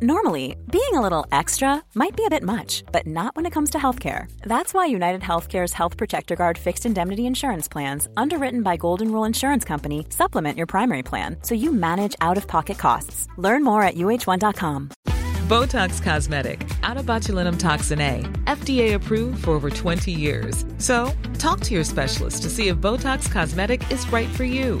Normally, being a little extra might be a bit much, but not when it comes to healthcare. That's why United Healthcare's Health Protector Guard fixed indemnity insurance plans, underwritten by Golden Rule Insurance Company, supplement your primary plan so you manage out of pocket costs. Learn more at uh1.com. Botox Cosmetic, out of botulinum toxin A, FDA approved for over 20 years. So, talk to your specialist to see if Botox Cosmetic is right for you.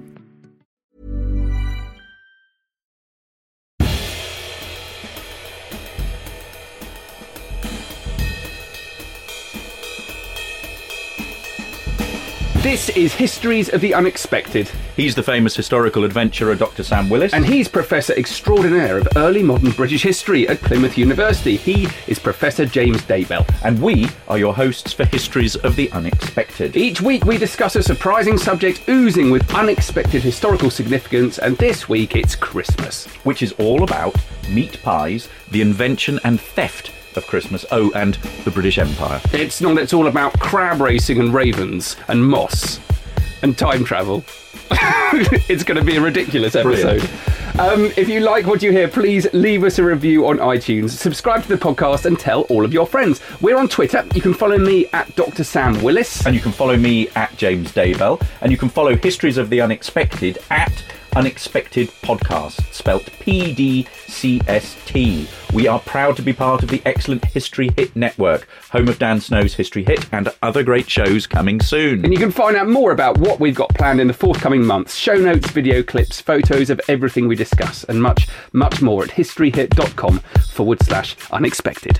This is Histories of the Unexpected, He's the famous historical adventurer Dr. Sam Willis. and he's Professor Extraordinaire of Early Modern British History at Plymouth University. He is Professor James Daybell. and we are your hosts for Histories of the Unexpected. Each week we discuss a surprising subject oozing with unexpected historical significance, and this week it's Christmas. which is all about meat pies, the invention and theft of Christmas. Oh, and the British Empire. It's not, it's all about crab racing and ravens and moss and time travel. it's going to be a ridiculous episode. Um, if you like what you hear, please leave us a review on iTunes, subscribe to the podcast, and tell all of your friends. We're on Twitter. You can follow me at Dr. Sam Willis. And you can follow me at James Daybell, and you can follow Histories of the Unexpected at Unexpected Podcast, spelt P D C S T. We are proud to be part of the excellent History Hit Network, home of Dan Snow's History Hit and other great shows coming soon. And you can find out more about what we've got planned in the forthcoming months show notes, video clips, photos of everything we discuss, and much, much more at historyhit.com forward slash unexpected.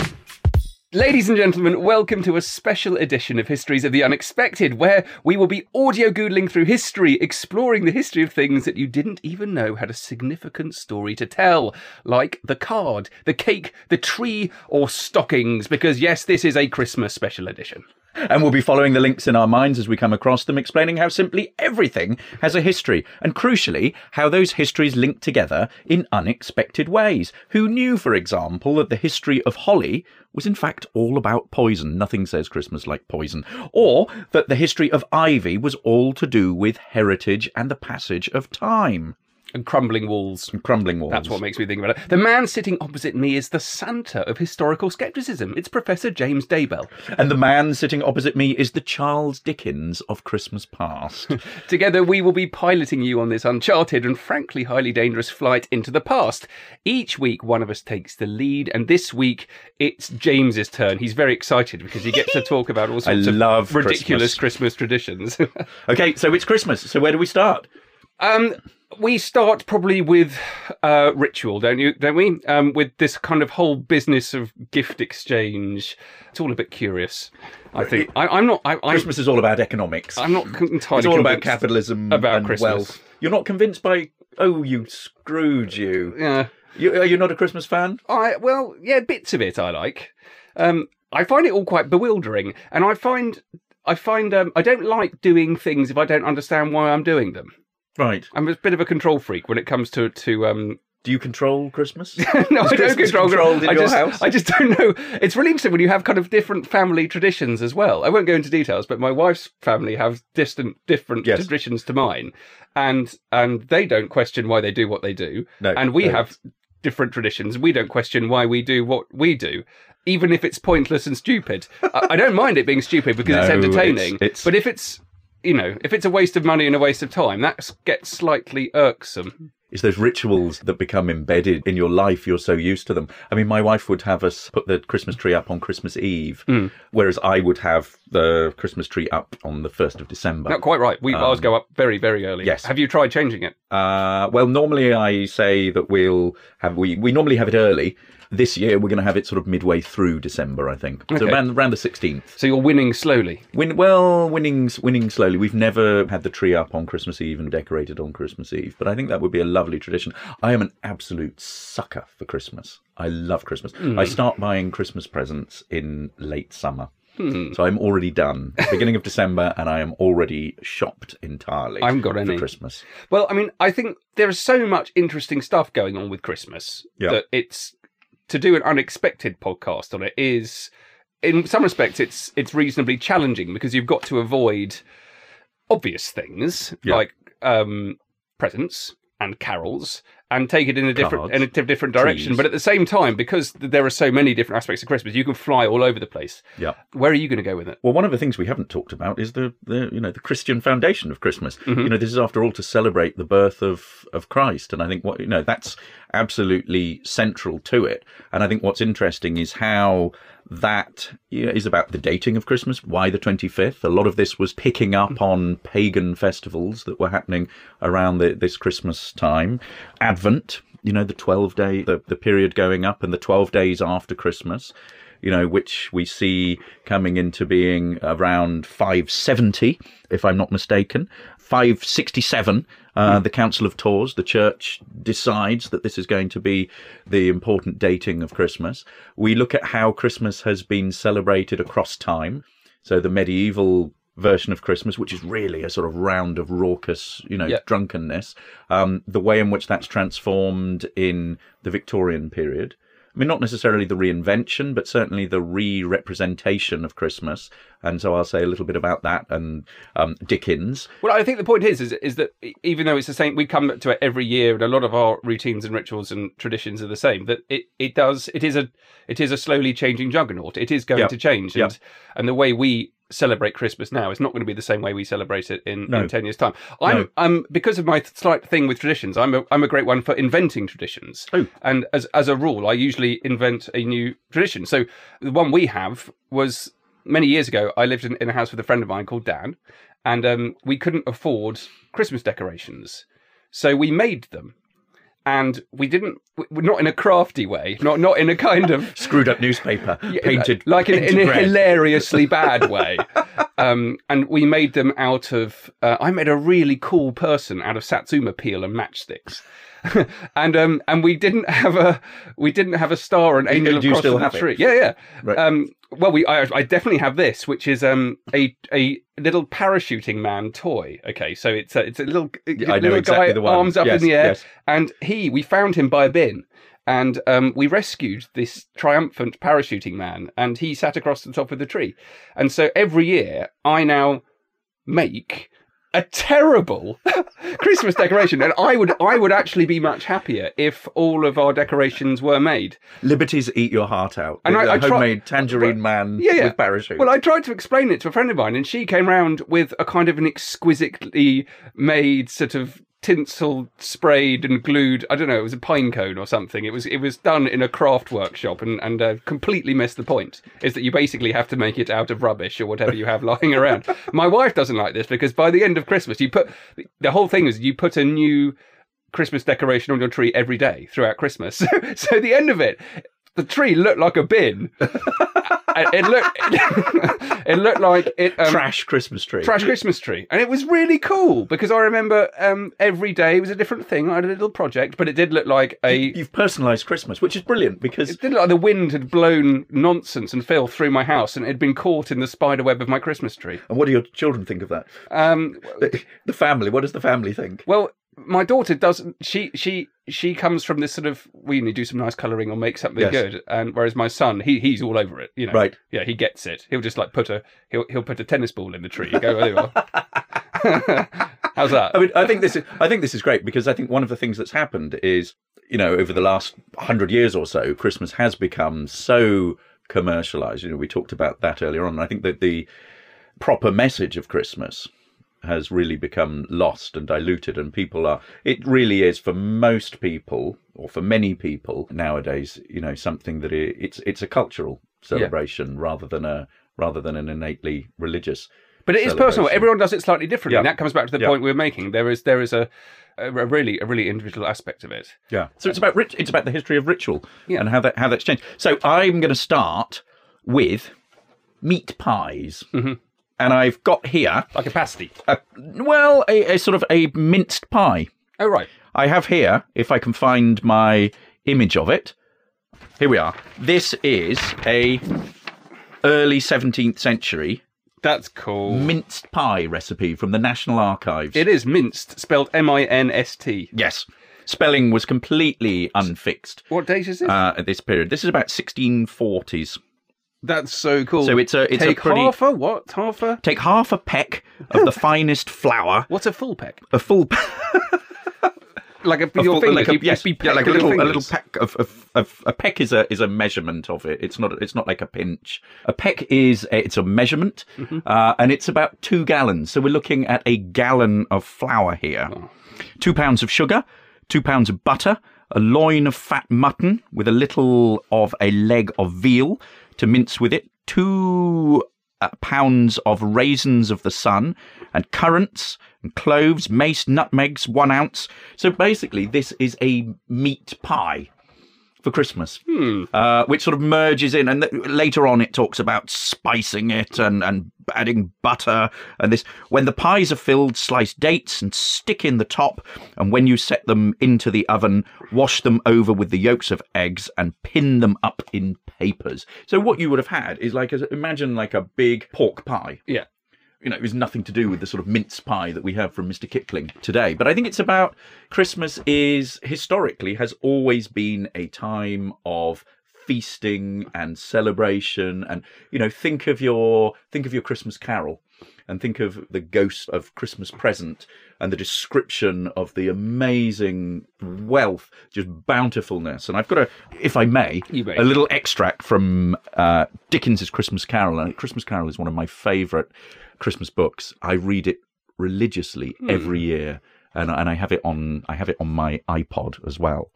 Ladies and gentlemen, welcome to a special edition of Histories of the Unexpected, where we will be audio googling through history, exploring the history of things that you didn't even know had a significant story to tell, like the card, the cake, the tree, or stockings, because yes, this is a Christmas special edition. And we'll be following the links in our minds as we come across them, explaining how simply everything has a history, and crucially, how those histories link together in unexpected ways. Who knew, for example, that the history of holly was in fact all about poison? Nothing says Christmas like poison. Or that the history of ivy was all to do with heritage and the passage of time. And crumbling walls. And crumbling walls. That's what makes me think about it. The man sitting opposite me is the Santa of historical skepticism. It's Professor James Daybell. And the man sitting opposite me is the Charles Dickens of Christmas past. Together, we will be piloting you on this uncharted and frankly highly dangerous flight into the past. Each week, one of us takes the lead, and this week it's James's turn. He's very excited because he gets to talk about all sorts of love ridiculous Christmas, traditions. okay, so it's Christmas. So where do we start? Um, we start probably with uh, ritual, don't you? Don't we? Um, with this kind of whole business of gift exchange, it's all a bit curious. I think I, I'm not. I, I'm, Christmas is all about economics. I'm not entirely. it's all about capitalism about and Christmas. wealth. You're not convinced by oh you screwed you. Yeah. you are you not a Christmas fan? I well, yeah, bits of it I like. Um, I find it all quite bewildering, and I find I find um, I don't like doing things if I don't understand why I'm doing them. Right. I'm a bit of a control freak when it comes to to um, Do you control Christmas? no, Is I don't control. controlled in I your just, house? I just don't know. It's really interesting when you have kind of different family traditions as well. I won't go into details, but my wife's family have distant, different Yes. traditions to mine, and and they don't question why they do what they do, No, and we no. have different traditions. We don't question why we do what we do. Even if it's pointless and stupid, I, I don't mind it being stupid because it's entertaining. it's- it's- But if it's, you know, if it's a waste of money and a waste of time, that gets slightly irksome. It's those rituals that become embedded in your life. You're so used to them. I mean, my wife would have us put the Christmas tree up on Christmas Eve, whereas I would have the Christmas tree up on the first of December. Not quite right. We ours Um, go up very, very early. yes. Have you tried changing it? Uh, well, normally I say that we'll have we we normally have it early. This year we're going to have it sort of midway through December, I think. So Okay. around around the sixteenth. So you're winning slowly. Win, well, winning winning slowly. We've never had the tree up on Christmas Eve and decorated on Christmas Eve, but I think that would be a lovely tradition. I am an absolute sucker for Christmas. I love Christmas. Hmm. I start buying Christmas presents in late summer. Hmm. So I'm already done. Beginning of December, and I am already shopped entirely. I haven't got any for. Christmas. Well, I mean, I think there is so much interesting stuff going on with Christmas Yeah. that it's to do an unexpected podcast on it is, in some respects, it's it's reasonably challenging because you've got to avoid obvious things Yeah. like um, presents and carols and take it in a different Cards, in a di- different direction. trees. But at the same time, because there are so many different aspects of Christmas, you can fly all over the place. Yeah. Where are you going to go with it? Well, one of the things we haven't talked about is the, the you know the Christian foundation of Christmas. Mm-hmm. You know, this is after all to celebrate the birth of of Christ, and I think what you know that's absolutely central to it. And I think what's interesting is how that you know, is about the dating of Christmas. Why the twenty fifth? A lot of this was picking up Mm-hmm. on pagan festivals that were happening around the, this Christmas time. Advent, you know, the twelve day the, the period going up, and the twelve days after Christmas you know, which we see coming into being around 570, if I'm not mistaken. 567, uh, the Council of Tours, the church decides that this is going to be the important dating of Christmas. We look at how Christmas has been celebrated across time. So the medieval version of Christmas, which is really a sort of round of raucous, you know, Yeah. drunkenness, um, the way in which that's transformed in the Victorian period. I mean, not necessarily the reinvention, but certainly the re-representation of Christmas. And so I'll say a little bit about that and um, Dickens. Well, I think the point is, is, is that even though it's the same, we come to it every year, and a lot of our routines and rituals and traditions are the same. That it, it does, it is a, it is a slowly changing juggernaut. It is going Yeah. to change, and and the way we celebrate Christmas now It's not going to be the same way we celebrate it in, No. in ten years' time. I'm, No. I'm because of my slight thing with traditions. I'm a, I'm a great one for inventing traditions. Oh. and as as a rule, I usually invent a new tradition. So the one we have was many years ago. I lived in, in a house with a friend of mine called Dan, and um, we couldn't afford Christmas decorations, so we made them. And we didn't, not in a crafty way, not not in a kind of Screwed up newspaper, painted like in, painted in a hilariously bad way. Um, and we made them out of. Uh, I made a really cool person out of satsuma peel and matchsticks. and um and we didn't have a we didn't have a star and angel of cross still on the have it? tree. Yeah, yeah. Right. Um, well, we I, I definitely have this, which is um a a little parachuting man toy. Okay, so it's a, it's a little I know little exactly guy the one. arms up Yes, in the air, yes. and he we found him by a bin. And um, we rescued this triumphant parachuting man, and he sat across the top of the tree. And so every year, I now make a terrible Christmas decoration, and I would I would actually be much happier if all of our decorations were made. Liberties eat your heart out. And I- I try- homemade tangerine man Yeah, yeah. with parachute. Well, I tried to explain it to a friend of mine, and she came round with a kind of an exquisitely made sort of tinsel sprayed and glued. I don't know. It was a pine cone or something. It was it was done in a craft workshop, and and uh, completely missed the point. Is that you basically have to make it out of rubbish or whatever you have lying around. My wife doesn't like this because by the end of Christmas, you put the whole thing is you put a new Christmas decoration on your tree every day throughout Christmas. So, so the end of it, the tree looked like a bin. It looked, it looked like it um, Trash Christmas tree. trash Christmas tree, and it was really cool because I remember um, every day was a different thing. I had a little project, but it did look like a. You've personalised Christmas, which is brilliant because It did look like the wind had blown nonsense and filth through my house, and it had been caught in the spider web of my Christmas tree. And what do your children think of that? Um, The, the family. What does the family think? Well, my daughter doesn't. She she she comes from this sort of we need to do some nice colouring or make something Yes. good, and whereas my son he he's all over it. You know, Right. Yeah, he gets it. He'll just like put a he'll he'll put a tennis ball in the tree. Go, there you are. How's that? I mean, I think this is I think this is great because I think one of the things that's happened is, you know, over the last hundred years or so, Christmas has become so commercialized. You know, we talked about that earlier on. And I think that the proper message of Christmas has really become lost and diluted and people are it really is for most people or for many people nowadays you know something that it, it's it's a cultural celebration rather than a rather than an innately religious But it is personal. Everyone does it slightly differently. Yeah. And that comes back to the Yeah. point we are making. There is there is a, a really a really individual aspect of it. Yeah. So it's about it's about the history of ritual Yeah. and how that how that's changed. So I'm going to start with meat pies, mm-hmm. And I've got here Like a pasty. a, well a, a sort of a minced pie. Oh right. I have here, if I can find my image of it. Here we are. This is a early 17th century That's cool. minced pie recipe from the National Archives. it is minced, spelled M I N S T. Yes. Spelling was completely unfixed What date is this? uh, at this period. This is about 1640s. That's so cool. So it's a- it's a Take pretty- half a what? Half a Take half a peck of the finest flour, what's a full peck? a full Like a, a your full- fingers. like a, yes, yeah, like a little, a little peck of, of, of a peck is a is a measurement of it. It's not it's not like a pinch. A peck is a, it's a measurement, Mm-hmm. uh, and it's about two gallons. So we're looking at a gallon of flour here. Two pounds of sugar, two pounds of butter, a loin of fat mutton with a little of a leg of veal to mince with it. Two uh, pounds of raisins of the sun and currants and cloves, mace, nutmegs, one ounce. So basically, this is a meat pie for Christmas, uh, which sort of merges in. And th- later on, it talks about spicing it and, and adding butter and this. When the pies are filled, slice dates and stick in the top. And when you set them into the oven, wash them over with the yolks of eggs and pin them up in papers. So what you would have had is like, a, imagine like a big pork pie Yeah. You know, it was nothing to do with the sort of mince pie that we have from Mr. Kipling today. But I think it's about Christmas is historically has always been a time of feasting and celebration and you know think of your think of your christmas carol and think of the ghost of christmas present and the description of the amazing wealth just bountifulness and i've got a if i may, may. a little extract from uh, dickens's christmas carol and christmas carol is one of my favorite christmas books i read it religiously hmm. every year and, and i have it on i have it on my ipod as well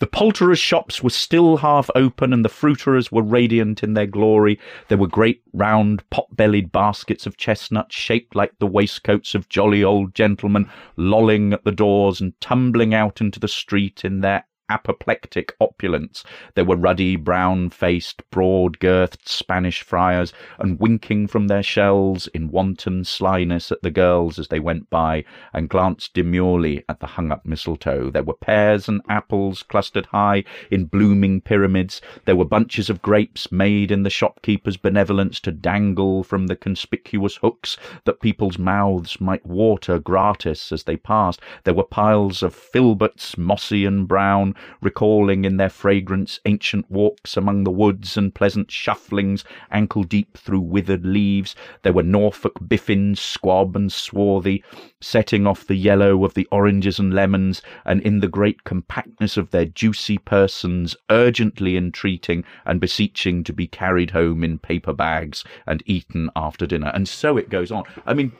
the poulterers' shops were still half open, and the fruiterers were radiant in their glory. There were great round, pot bellied baskets of chestnuts, shaped like the waistcoats of jolly old gentlemen, lolling at the doors and tumbling out into the street in their apoplectic opulence. There were ruddy, brown faced, broad girthed Spanish friars, and winking from their shells in wanton slyness at the girls as they went by, and glanced demurely at the hung up mistletoe. There were pears and apples clustered high in blooming pyramids. There were bunches of grapes made in the shopkeeper's benevolence to dangle from the conspicuous hooks that people's mouths might water gratis as they passed. There were piles of filberts, mossy and brown, recalling in their fragrance ancient walks among the woods and pleasant shufflings ankle deep through withered leaves. There were Norfolk biffins, squab and swarthy, setting off the yellow of the oranges and lemons, and in the great compactness of their juicy persons, urgently entreating and beseeching to be carried home in paper bags and eaten after dinner. And so it goes on. I mean,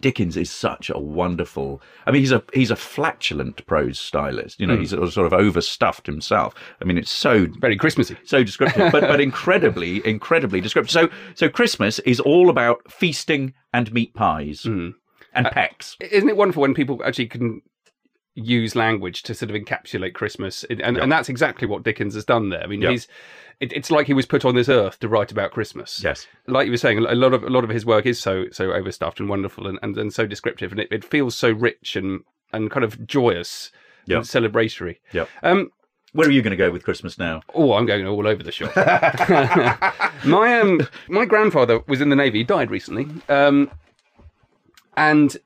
Dickens is such a wonderful. I mean, he's a he's a flatulent prose stylist. You know, hmm. he's sort of overstuffed himself. I mean, it's so Very Christmassy. so descriptive, but but incredibly incredibly descriptive. So so Christmas is all about feasting and meat pies hmm. and uh, pecks. Isn't it wonderful when people actually can use language to sort of encapsulate Christmas? And, and, and that's exactly what Dickens has done there. I mean, Yeah. he's it, it's like he was put on this earth to write about Christmas. Yes. like you were saying, a lot of a lot of his work is so so overstuffed and wonderful and, and, and so descriptive, and it, it feels so rich and and kind of joyous Yeah. and celebratory. Yep. Um, Where are you going to go with Christmas now? Oh, I'm going all over the shop. my um, my grandfather was in the navy. He died recently, um, and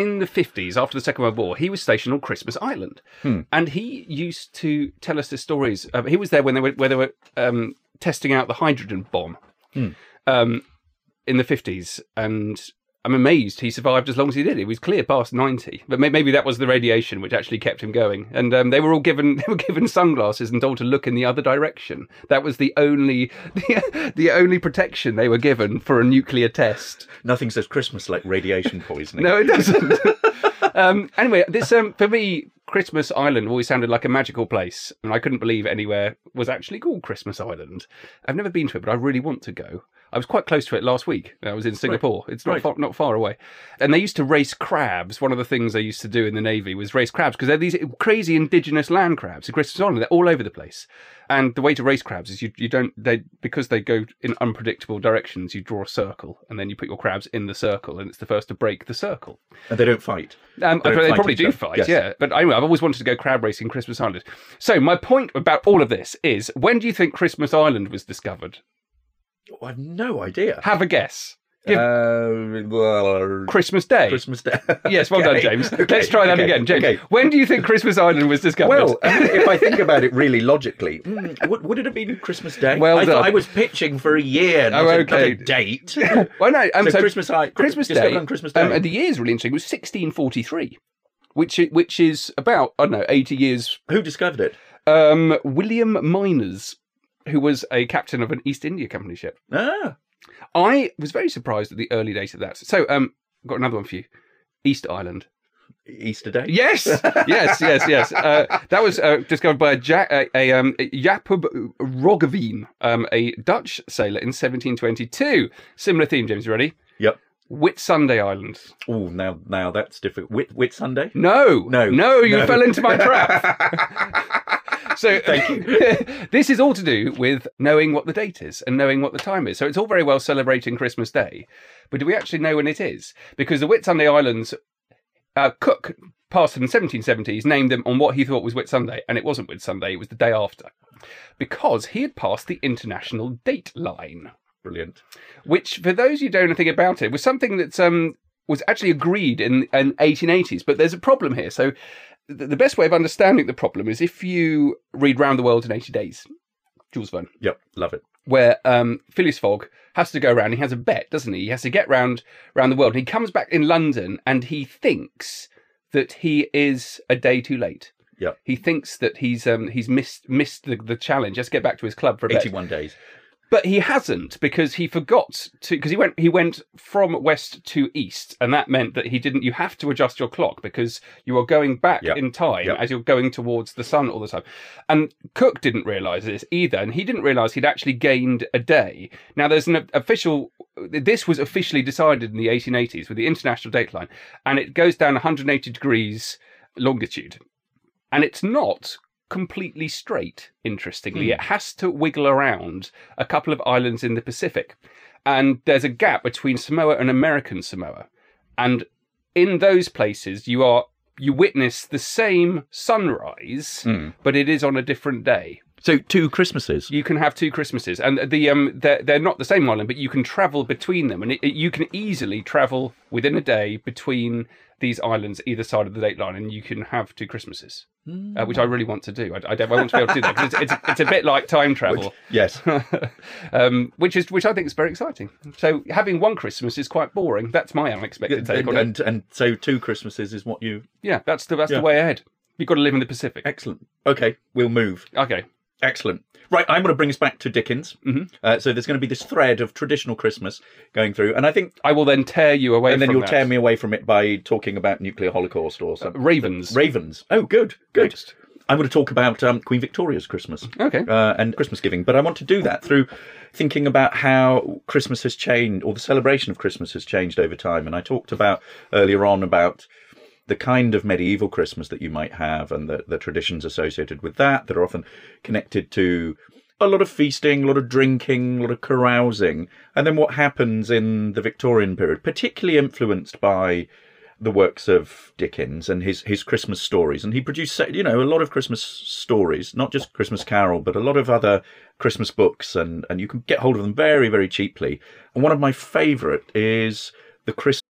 in the fifties, after the Second World War, he was stationed on Christmas Island, and he used to tell us the stories. Of, he was there when they were where they were um, testing out the hydrogen bomb um, in the fifties, and. I'm amazed he survived as long as he did. He was clear past ninety, but maybe that was the radiation which actually kept him going. And um, they were all given they were given sunglasses and told to look in the other direction. That was the only the, the only protection they were given for a nuclear test. Nothing says Christmas like radiation poisoning. No, it doesn't. um, anyway, this um, for me, Christmas Island always sounded like a magical place, and I couldn't believe anywhere was actually called Christmas Island. I've never been to it, but I really want to go. I was quite close to it last week. I was in Singapore. It's not Right. far, not far away, and they used to race crabs. One of the things they used to do in the navy was race crabs because they're these crazy indigenous land crabs. The Christmas Island, they're all over the place. And the way to race crabs is you you don't they because they go in unpredictable directions. You draw a circle, and then you put your crabs in the circle, and it's the first to break the circle. And they don't fight. Um, They they, don't fight probably do fight, Yes. yeah. But anyway, I've always wanted to go crab racing Christmas Island. So my point about all of this is, when do you think Christmas Island was discovered? Oh, I've no idea. Have a guess. Give- Uh, well, Christmas Day. Christmas Day. Yes, well done, Okay. James. Okay, Let's try that okay, again, James. okay. When do you think Christmas Island was discovered? Well, if I think about it really logically, mm, would, would it have been Christmas Day? Well I done. thought I was pitching for a year, not, Oh, a, okay. not a date. well, no. Um, So Christmas I- Christmas discovered Day. on Christmas Day. Um, and the year is really interesting. It was 1643, which i- which is about I don't know 80 years. Who discovered it? Um, William Mynors, who was a captain of an East India Company ship. Ah, I was very surprised at the early days of that. So, um, I've got another one for you. Easter Island. Easter Day. Yes, yes, yes, yes. Uh, that was uh, discovered by a, ja- a, a um, Jacob Roggeveen, um, a Dutch sailor in 1722. Similar theme, James. You ready? Yep. Whitsunday Island. Oh, now now that's different. Whit, Whit Sunday. No, No. no, you No. fell into my trap. so, Thank you. this is all to do with knowing what the date is and knowing what the time is. So, it's all very well celebrating Christmas Day, but do we actually know when it is? Because the Whitsunday Islands, uh, Cook, passed in the 1770s, named them on what he thought was Whitsunday, and it wasn't Whitsunday, it was the day after, because he had passed the international date line Brilliant. which for those who don't know anything about it was something that um, was actually agreed in in 1880s but there's a problem here so the best way of understanding the problem is if you read round the world in 80 days jules verne Yep, love it. where um, Phileas Fogg has to go around. He has a bet, doesn't he? He has to get round around the world. And he comes back in London, and he thinks that he is a day too late. Yep. He thinks that he's um, he's missed missed the, the challenge. Let's get back to his club for a bit. Eighty-one days. But he hasn't because he forgot to because he went he went from west to east, and that meant that he didn't. You have to adjust your clock because you are going back Yep. in time Yep. as you're going towards the sun all the time. And Cook didn't realise this either, and he didn't realise he'd actually gained a day. Now there's an official. This was officially decided in the 1880s with the international date line, and it goes down 180 degrees longitude, and it's not completely straight, interestingly. Hmm. It has to wiggle around a couple of islands in the Pacific. And there's a gap between Samoa and American Samoa. And in those places, you are you witness the same sunrise, hmm. but it is on a different day. So two Christmases. You can have two Christmases, and the um they're, they're not the same island, but you can travel between them, and it, it- you can easily travel within a day between these islands either side of the date line, and you can have two Christmases, uh, which I really want to do. I, I, I want to be able to do that 'cause it's, it's it's a bit like time travel, Yes. um, which is which I think is very exciting. So having one Christmas is quite boring. That's my unexpected take and, on it. and and so two Christmases is what you Yeah, that's the that's Yeah. the way ahead. You've got to live in the Pacific. excellent. Okay, we'll move. Okay. Excellent. Right, I'm going to bring us back to Dickens. Mhm. Uh, so there's going to be this thread of traditional Christmas going through, and I think, I will then tear you away and then you'll that. tear me away from it by talking about nuclear holocaust or something. Ravens. Ravens. Oh, good, good. Next. I'm going to talk about um, Queen Victoria's Christmas. Okay. uh, and Christmas giving. But I want to do that through thinking about how Christmas has changed, or the celebration of Christmas has changed over time. And I talked about earlier on about the kind of medieval Christmas that you might have and the, the traditions associated with that that are often connected to a lot of feasting, a lot of drinking, a lot of carousing. And then what happens in the Victorian period, particularly influenced by the works of Dickens and his his Christmas stories, and he produced you know a lot of Christmas stories, not just Christmas Carol, but a lot of other Christmas books, and and you can get hold of them very very cheaply. And one of my favourite is the Christmas.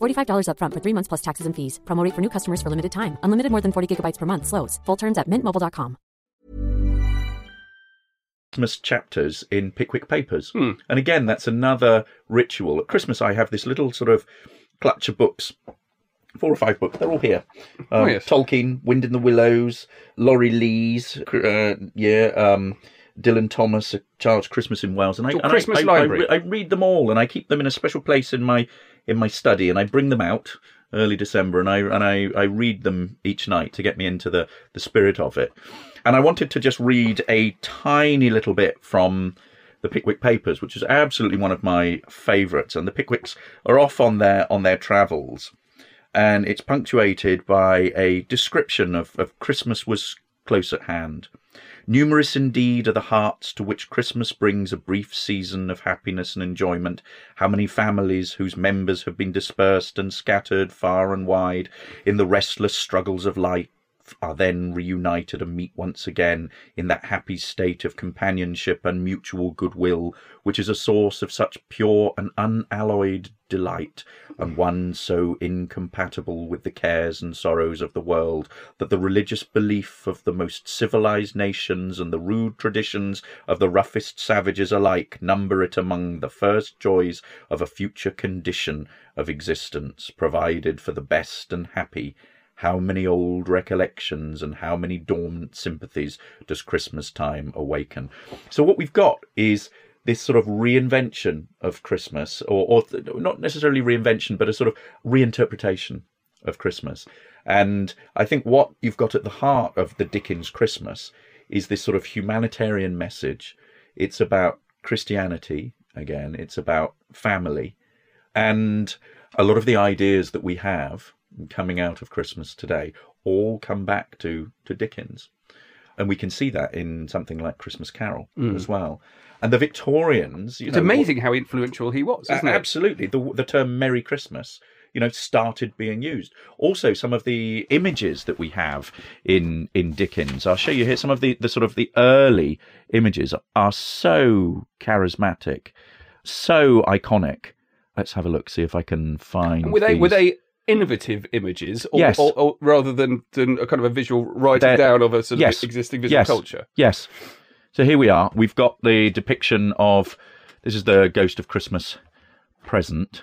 $45 upfront for three months plus taxes and fees. Promo rate for new customers for limited time. Unlimited more than 40 gigabytes per month. Slows. Full terms at mintmobile.com. Christmas chapters in Pickwick Papers. And again, that's another ritual. At Christmas, I have this little sort of clutch of books. Four or five books. They're all here. Um, Oh, yes. Tolkien, Wind in the Willows, Laurie Lees, uh, yeah, um, Dylan Thomas, A Child's Christmas in Wales, and I, and Christmas I, I library. re- I read them all, and I keep them in a special place in my in my study, and I bring them out early December, and I and I, I read them each night to get me into the the spirit of it. And I wanted to just read a tiny little bit from the Pickwick Papers, which is absolutely one of my favourites. And the Pickwicks are off on their on their travels, and it's punctuated by a description of, of Christmas was close at hand. Numerous indeed are the hearts to which Christmas brings a brief season of happiness and enjoyment. How many families whose members have been dispersed and scattered far and wide in the restless struggles of life are then reunited and meet once again in that happy state of companionship and mutual goodwill, which is a source of such pure and unalloyed delight, and one so incompatible with the cares and sorrows of the world, that the religious belief of the most civilized nations and the rude traditions of the roughest savages alike number it among the first joys of a future condition of existence, provided for the best and happy how many old recollections and how many dormant sympathies does Christmas time awaken? So, what we've got is this sort of reinvention of Christmas, or, or th- not necessarily reinvention, but a sort of reinterpretation of Christmas. And I think what you've got at the heart of the Dickens Christmas is this sort of humanitarian message. It's about Christianity, again, it's about family, and a lot of the ideas that we have coming out of Christmas today all come back to, to Dickens. And we can see that in something like Christmas Carol mm. as well. And the Victorians, you It's know, amazing how influential he was, isn't a- it? Absolutely. The, the term Merry Christmas, you know, started being used. Also, some of the images that we have in, in Dickens, I'll show you here some of the, the sort of the early images are so charismatic, so iconic. Let's have a look, see if I can find. And were they were they innovative images, or, Yes. or, or rather than, than a kind of a visual writing They're- down of a sort of existing visual yes. culture? Yes. So here we are. We've got the depiction of this is the Ghost of Christmas present.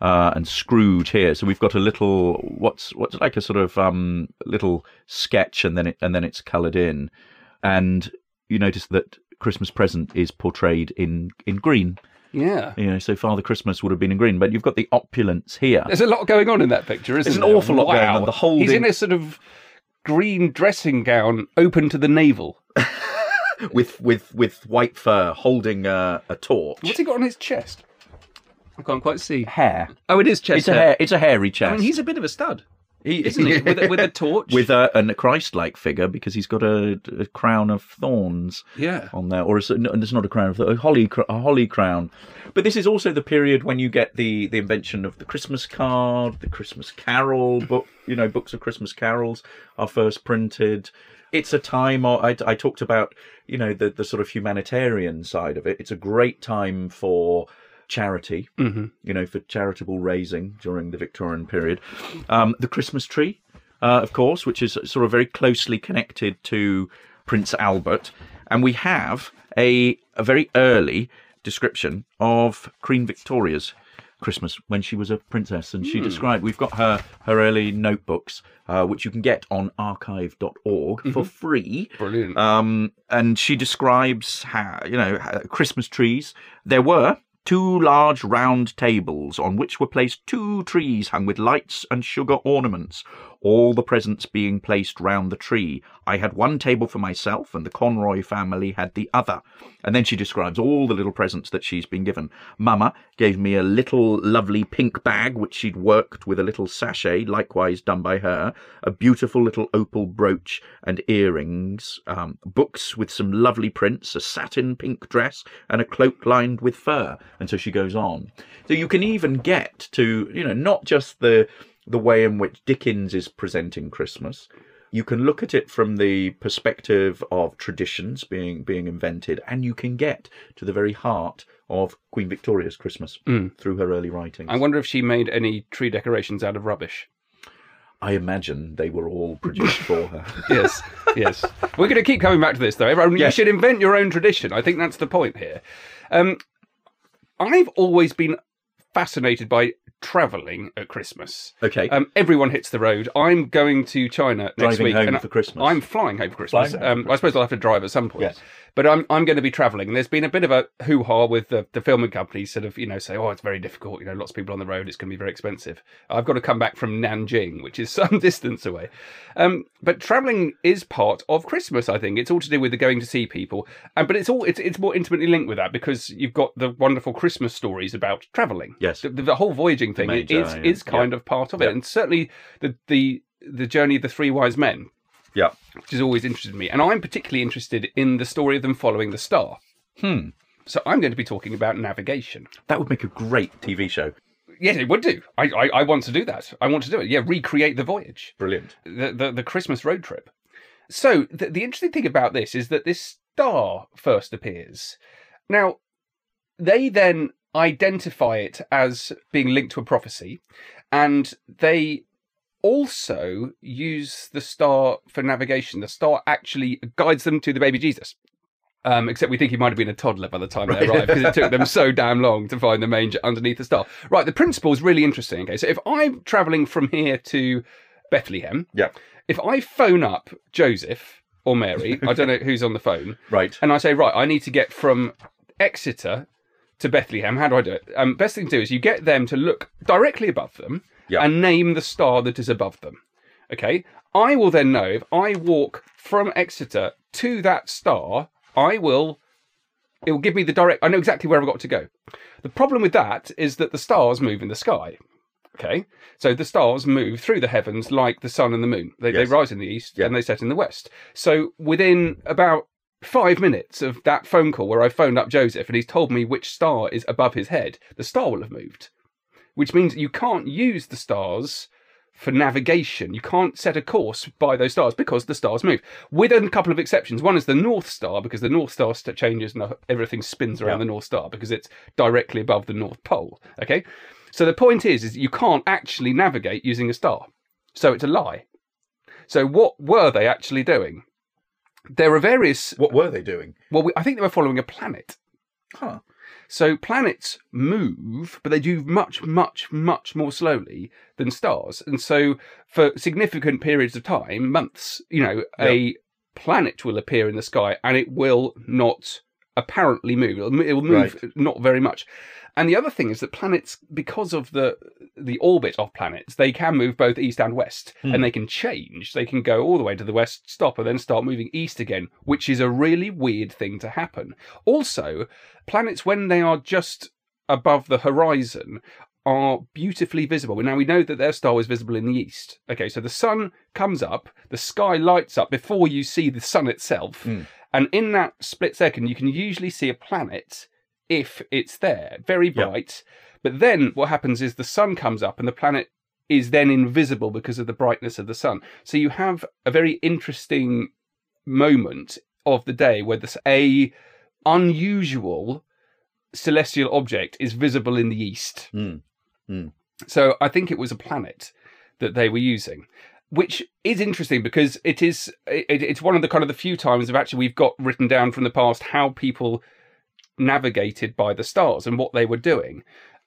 Uh, and Scrooge here, so we've got a little what's what's like a sort of um, little sketch, and then it and then it's coloured in, and you notice that Christmas present is portrayed in in green. Yeah. You know, so Father Christmas would have been in green, but you've got the opulence here. There's a lot going on in that picture, isn't There's an awful lot wow. going on. The whole He's in a sort of green dressing gown open to the navel. with with with white fur, holding a, a torch. What's he got on his chest? I can't quite see. hair? Oh, it is chest It's a hair. hair. It's a hairy chest. I mean, he's a bit of a stud, isn't he? With, a- with a torch. with a, a Christ-like figure because he's got a, a crown of thorns Yeah. on there, or it's, no, it's not a crown of a holly a holly crown. But this is also the period when you get the the invention of the Christmas card, the Christmas Carol book. You know, books of Christmas carols are first printed. It's a time. I, I talked about you know the the sort of humanitarian side of it. It's a great time for charity Mm-hmm. you know, for charitable raising during the Victorian period. Um, the Christmas tree, uh, of course, which is sort of very closely connected to Prince Albert. And we have a, a very early description of Queen Victoria's Christmas when she was a princess. And she described, we've got her, her early notebooks, uh, which you can get on archive.org for free. Brilliant. Um, and she describes how, you know, Christmas trees. There were two large round tables on which were placed two trees hung with lights and sugar ornaments, all the presents being placed round the tree. I had one table for myself, and the Conroy family had the other. And then she describes all the little presents that she's been given. Mama gave me a little lovely pink bag, which she'd worked with a little sachet, likewise done by her, a beautiful little opal brooch and earrings, um, books with some lovely prints, a satin pink dress, and a cloak lined with fur. And so she goes on. So you can even get to, you know, not just the the way in which Dickens is presenting Christmas. You can look at it from the perspective of traditions being being invented, and you can get to the very heart of Queen Victoria's Christmas through her early writings. I wonder if she made any tree decorations out of rubbish. I imagine they were all produced for her. yes, yes. We're going to keep coming back to this, though. Everyone, Yes. You should invent your own tradition. I think that's the point here. Um, I've always been fascinated by travelling at Christmas. Okay. Um, everyone hits the road. I'm going to China next Driving week. home and for Christmas. I'm flying home for Christmas. Flying home Um, for I suppose I'll have to drive at some point. Yes. But I'm I'm going to be travelling, and there's been a bit of a hoo ha with the, the filming companies, sort of you know say, oh, it's very difficult. You know, lots of people on the road. It's going to be very expensive. I've got to come back from Nanjing, which is some distance away. Um, but travelling is part of Christmas. I think it's all to do with the going to see people, and but it's all it's it's more intimately linked with that because you've got the wonderful Christmas stories about travelling. Yes. the, the whole voyaging thing Magi, is yeah. is kind Yeah. of part of it, and certainly the the the journey of the three wise men yeah. which has always interested me. And I'm particularly interested in the story of them following the star. Hmm. So I'm going to be talking about navigation. That would make a great TV show. Yes, it would do. I, I, I want to do that. I want to do it. Yeah, recreate the voyage, Brilliant. the, the, the Christmas road trip. So the, the interesting thing about this is that this star first appears. Now, they then identify it as being linked to a prophecy, and they also use the star for navigation. The star actually guides them to the baby Jesus. Um, except we think he might have been a toddler by the time they arrived because it took them so damn long to find the manger underneath the star. Right, the principle is really interesting. Okay, so if I'm traveling from here to Bethlehem, Yeah. if I phone up Joseph or Mary, I don't know who's on the phone, Right. and I say, right, I need to get from Exeter to Bethlehem. How do I do it? Um, best thing to do is you get them to look directly above them Yeah. and name the star that is above them. Okay. I will then know if I walk from Exeter to that star, I will. It will give me the direct. I know exactly where I've got to go. The problem with that is that the stars move in the sky. Okay, so the stars move through the heavens like the sun and the moon. They, Yes. they rise in the east Yeah. and they set in the west. So within about five minutes of that phone call where I phoned up Joseph and he's told me which star is above his head, the star will have moved. Which means you can't use the stars for navigation. You can't set a course by those stars because the stars move. With a couple of exceptions. One is the North Star because the North Star st- changes and everything spins around the North Star because it's directly above the North Pole. Okay? So the point is, is you can't actually navigate using a star. So it's a lie. So what were they actually doing? There are various. What were they doing? Well, we, I think they were following a planet. Huh. So planets move, but they do much, much, much more slowly than stars. And so for significant periods of time, months, you know, a planet will appear in the sky and it will not apparently move. It will move not very much. And the other thing is that planets, because of the the orbit of planets, they can move both east and west, and hmm. they can change. They can go all the way to the west, stop, and then start moving east again, which is a really weird thing to happen. Also, planets when they are just above the horizon are beautifully visible. Now we know that their star is visible in the east. Okay, so the sun comes up, the sky lights up before you see the sun itself, hmm. and in that split second, you can usually see a planet if it's there, very bright. But then what happens is the sun comes up and the planet is then invisible because of the brightness of the sun. So you have a very interesting moment of the day where this a unusual celestial object is visible in the east. Mm. Mm. So I think it was a planet that they were using, which is interesting because it is it, it's one of the kind of the few times of actually we've got written down from the past how people navigated by the stars and what they were doing.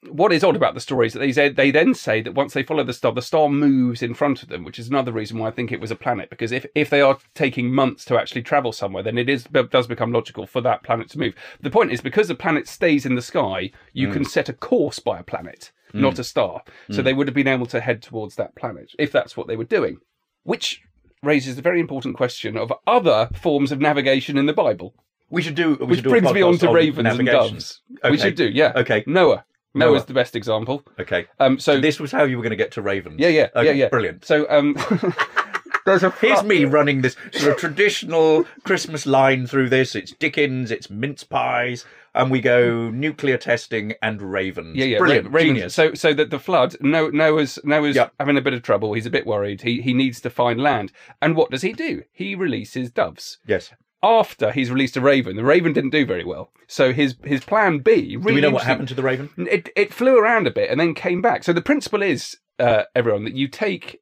What is odd about the story is that they say, they then say that once they follow the star, the star moves in front of them, which is another reason why I think it was a planet. Because if, if they are taking months to actually travel somewhere, then it is does become logical for that planet to move. The point is because the planet stays in the sky, you mm. can set a course by a planet. not mm. a star. So mm. they would have been able to head towards that planet if that's what they were doing. Which raises the very important question of other forms of navigation in the Bible. We should do. We Which should do brings me on to ravens and doves. Okay. We should do, yeah. Okay. Noah. Noah. Noah's the best example. Okay. Um, so, So this was how you were going to get to ravens. yeah, yeah, Okay, yeah, yeah. Brilliant. So, um, there's a Here's me running this sort of traditional Christmas line through this. It's Dickens, it's mince pies, and we go nuclear testing and ravens. Yeah, yeah, brilliant, Ra- genius. So, so that the flood, no, Noah's Noah's Yep. having a bit of trouble. He's a bit worried. He he needs to find land. And what does he do? He releases doves. yes. After he's released a raven, the raven didn't do very well. So his his plan B. Really Do we know what happened to the raven? It it flew around a bit and then came back. So the principle is, uh, everyone, that you take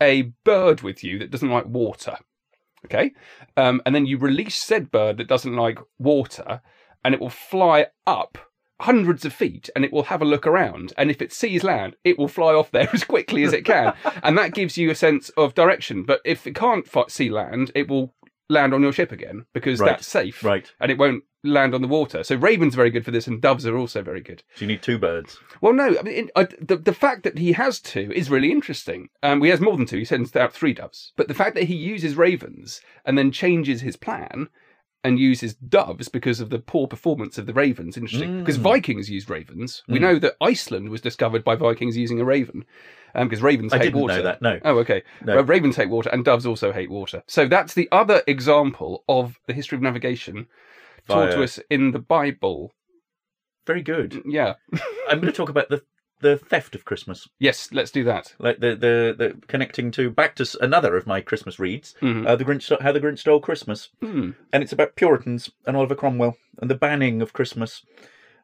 a bird with you that doesn't like water, okay, um, and then you release said bird that doesn't like water, and it will fly up hundreds of feet and it will have a look around and if it sees land it will fly off there as quickly as it can and that gives you a sense of direction but if it can't see land it will land on your ship again because Right. that's safe Right. and it won't land on the water so ravens are very good for this and doves are also very good So you need two birds. well, no. I mean, I, the the fact that he has two is really interesting. Um, he has more than two. He sends out three doves. But the fact that he uses ravens and then changes his plan and uses doves because of the poor performance of the ravens, interesting. Because mm. Vikings used ravens. We mm. know that Iceland was discovered by Vikings using a raven. Um, because ravens I hate didn't water. know that, no. Oh, okay. No. Well, ravens hate water, and doves also hate water. So that's the other example of the history of navigation taught to us in the Bible. Very good. Mm, yeah. I'm going to talk about the the theft of Christmas, yes, let's do that. like the the, the connecting to back to another of my Christmas reads, Mhm. uh, the Grinch how the Grinch stole Christmas, Hmm. and it's about Puritans and Oliver Cromwell and the banning of Christmas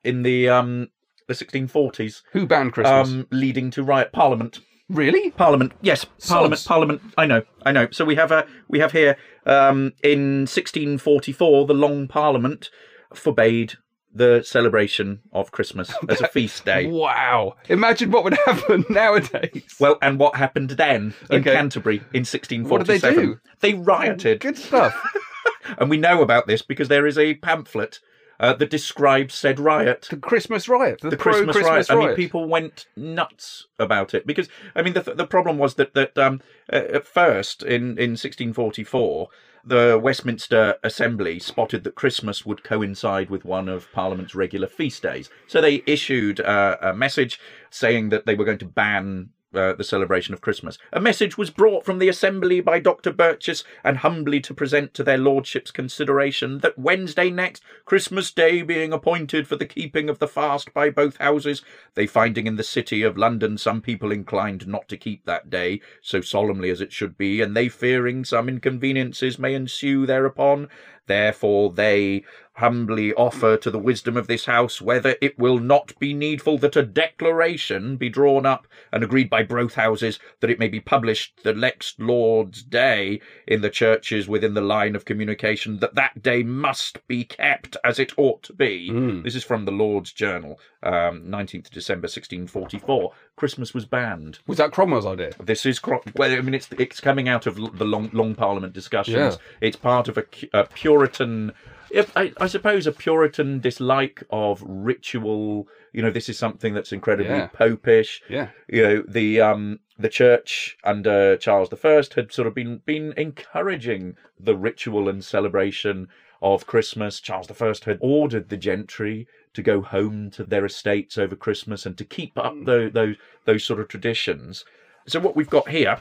in the um the 1640s, Who banned Christmas? um leading to riot Parliament. really? Parliament, yes, Parliament, Sods. Parliament. I know, I know. So we have a we have here um, in 1644 the Long Parliament forbade the celebration of Christmas as a feast day. Wow. Imagine what would happen nowadays. Well, and what happened then in Okay. Canterbury in 1647? What did they do? They rioted, good stuff. and we know about this because there is a pamphlet uh, that describes said riot. the Christmas riot. The, the Christmas, pro-Christmas riot. I mean, people went nuts about it because I mean, the the problem was that that um, uh, at first in in 1644. The Westminster Assembly spotted that Christmas would coincide with one of Parliament's regular feast days. So they issued uh, a message saying that they were going to ban uh, the celebration of Christmas. A message was brought from the Assembly by Dr. Burgess and humbly to present to their lordships consideration that Wednesday next, Christmas Day being appointed for the keeping of the fast by both houses, they finding in the city of London some people inclined not to keep that day so solemnly as it should be, and they fearing some inconveniences may ensue thereupon, therefore they humbly offer to the wisdom of this house whether it will not be needful that a declaration be drawn up and agreed by both houses that it may be published the next Lord's Day in the churches within the line of communication that that day must be kept as it ought to be. This is from the Lord's Journal, um, 19th December 1644. Christmas was banned. Was that Cromwell's idea? This is well, I mean, it's it's coming out of the long long Parliament discussions. Yeah. It's part of a, a Puritan, if, I, I suppose, a Puritan dislike of ritual. You know, this is something that's incredibly Yeah. popish. Yeah. You know, the um the church under Charles I had sort of been been encouraging the ritual and celebration of Christmas. Charles I had ordered the gentry to go home to their estates over Christmas and to keep up those those, those sort of traditions. So what we've got here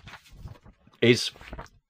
is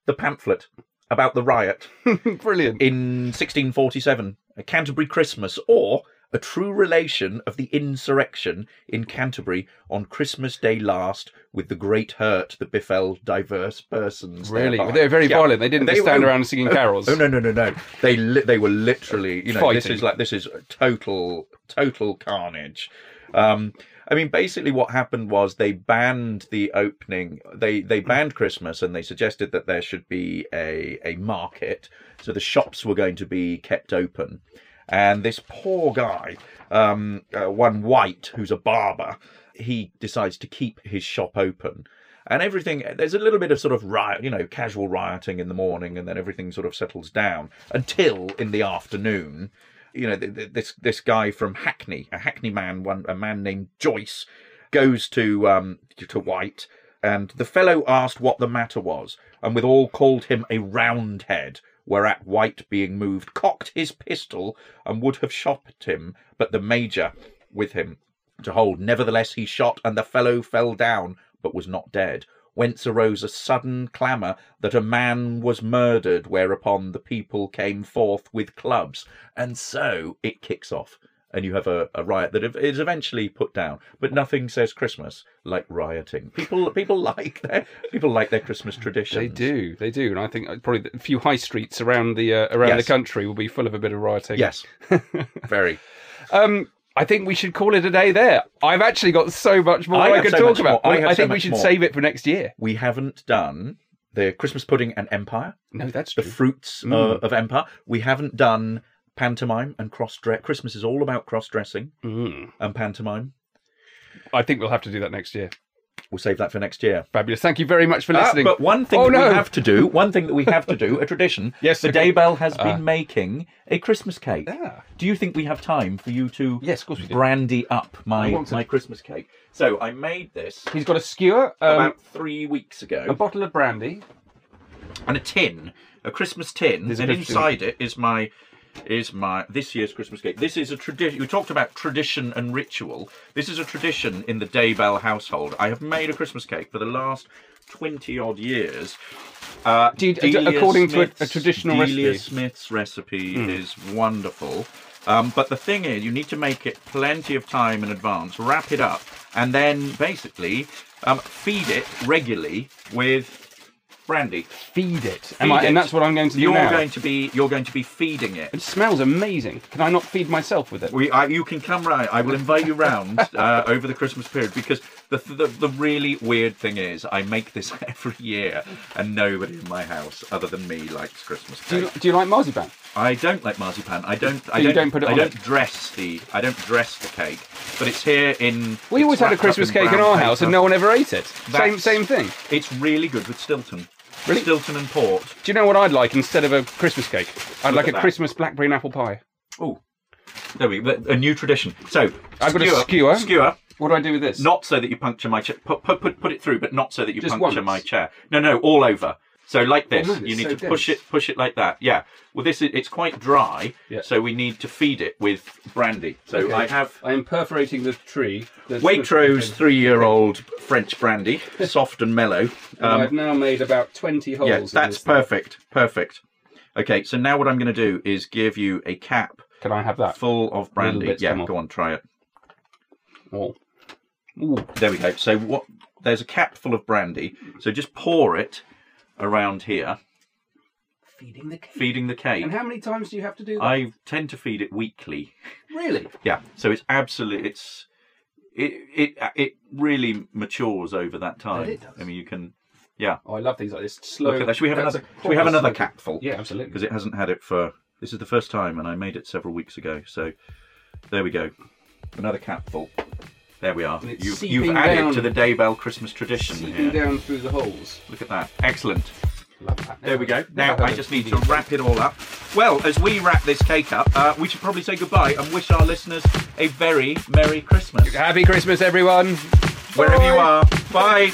the pamphlet about the riot Brilliant. in 1647, a Canterbury Christmas, or a true relation of the insurrection in Canterbury on Christmas Day last, with the great hurt that befell diverse persons. Really? thereby. They were very Yeah. violent. They didn't just stand around singing carols. Oh no no no no! They li- they were literally you know this Fighting. is like this is total total carnage. Um, I mean, basically, what happened was they banned the opening. They they banned Christmas, and they suggested that there should be a a market, so the shops were going to be kept open. And this poor guy, um, uh, one White, who's a barber, he decides to keep his shop open. And everything, there's a little bit of sort of riot, you know, casual rioting in the morning, and then everything sort of settles down until in the afternoon, you know, th- th- this this guy from Hackney, a Hackney man, one a man named Joyce, goes to um, to White, and the fellow asked what the matter was, and withal called him a roundhead. Whereat White, being moved, cocked his pistol and would have shot him, but the major with him to hold. Nevertheless, he shot, and the fellow fell down, but was not dead. Whence arose a sudden clamour that a man was murdered, whereupon the people came forth with clubs. And so it kicks off. And you have a, a riot that is eventually put down, but nothing says Christmas like rioting. People, people like their people like their Christmas traditions. They do, they do, and I think uh, probably a few high streets around the uh, around Yes. the country will be full of a bit of rioting. Yes, very. Um, I think we should call it a day there. I've actually got so much more I I, could so talk about. more. I have so think we should more. save it for next year. We haven't done the Christmas pudding and Empire. No, that's the true. fruits Mm. uh, of Empire. We haven't done pantomime and cross dress. Christmas is all about cross dressing Mm. and pantomime. I think we'll have to do that next year. We'll save that for next year. Fabulous. Thank you very much for Ah, listening. but one thing Oh, that no. we have to do, one thing that we have to do, a tradition. Yes, the okay. Daybell has been Ah. making a Christmas cake. Ah. Do you think we have time for you to Yes, of course brandy up my my Christmas cake? So I made this He's got a skewer, um, about three weeks ago. a bottle of brandy. and a tin, a Christmas tin, There's and inside it is my is my this year's Christmas cake. This is a tradition. We talked about tradition and ritual. This is a tradition in the Daybell household. I have made a Christmas cake for the last twenty odd years. Uh, Delia according to a- a traditional Delia recipe? Smith's recipe Mm. is wonderful. Um, but the thing is, you need to make it plenty of time in advance, wrap it up, and then basically um, feed it regularly with brandy. Feed it. Feed I- it. and that's what I'm going to do you're now. going to be you're going to be feeding it. It smells amazing. Can I not feed myself with it? We, I, you can come round. I will invite you round uh, over the Christmas period because the, the the really weird thing is I make this every year and nobody in my house other than me likes Christmas Do cake. you, do you like marzipan? I don't like marzipan. I don't. I you don't, don't put it I on don't it? dress the. I don't dress the cake, but it's here in. We always had a Christmas in cake in our house and no one ever ate it. Same same thing. It's really good with Stilton. Really? Stilton and port. Do you know what I'd like instead of a Christmas cake? I'd Look like at a that. Christmas blackberry and apple pie. Oh, there we go. A new tradition. So I've got a skewer. Skewer. What do I do with this? Not so that you puncture my chair. Put, put, put, put it through, but not so that you Just puncture once? my chair. No, no, all over. So like this, Oh, man, you need so to push dense. it, push it like that. Yeah. Well, this is it's quite dry, Yeah. so we need to feed it with brandy. So Okay. I have I am perforating the tree. Waitrose three-year-old French brandy, soft and mellow. And Um, I've now made about 20 holes. yeah, in that's this thing. perfect. Perfect. Okay, so now what I'm going to do is give you a cap Can I have that? full of brandy. Yeah, go on, try it. Oh. Ooh. There we go. So what? There's a cap full of brandy. So just pour it around here, Feeding the cake. feeding the cake. And how many times do you have to do that? I tend to feed it weekly. Really? Yeah. So it's absolutely It's it it it really matures over that time. it does. I mean, you can. Yeah. Oh, I love things like this. Slow. Look at that. Should we have that's another? Should we have another capful? Yeah, absolutely. Because it hasn't had it for. This is the first time, and I made it several weeks ago. So there we go. Another capful. There we are. You've, you've added down- to the Daybell Christmas tradition Seeping here. down through the holes. Look at that. Excellent. Love that. There we go. Now I just need to wrap it all up. Well, as we wrap this cake up, uh, we should probably say goodbye and wish our listeners a very Merry Christmas. Happy Christmas, everyone. Wherever you are. Bye.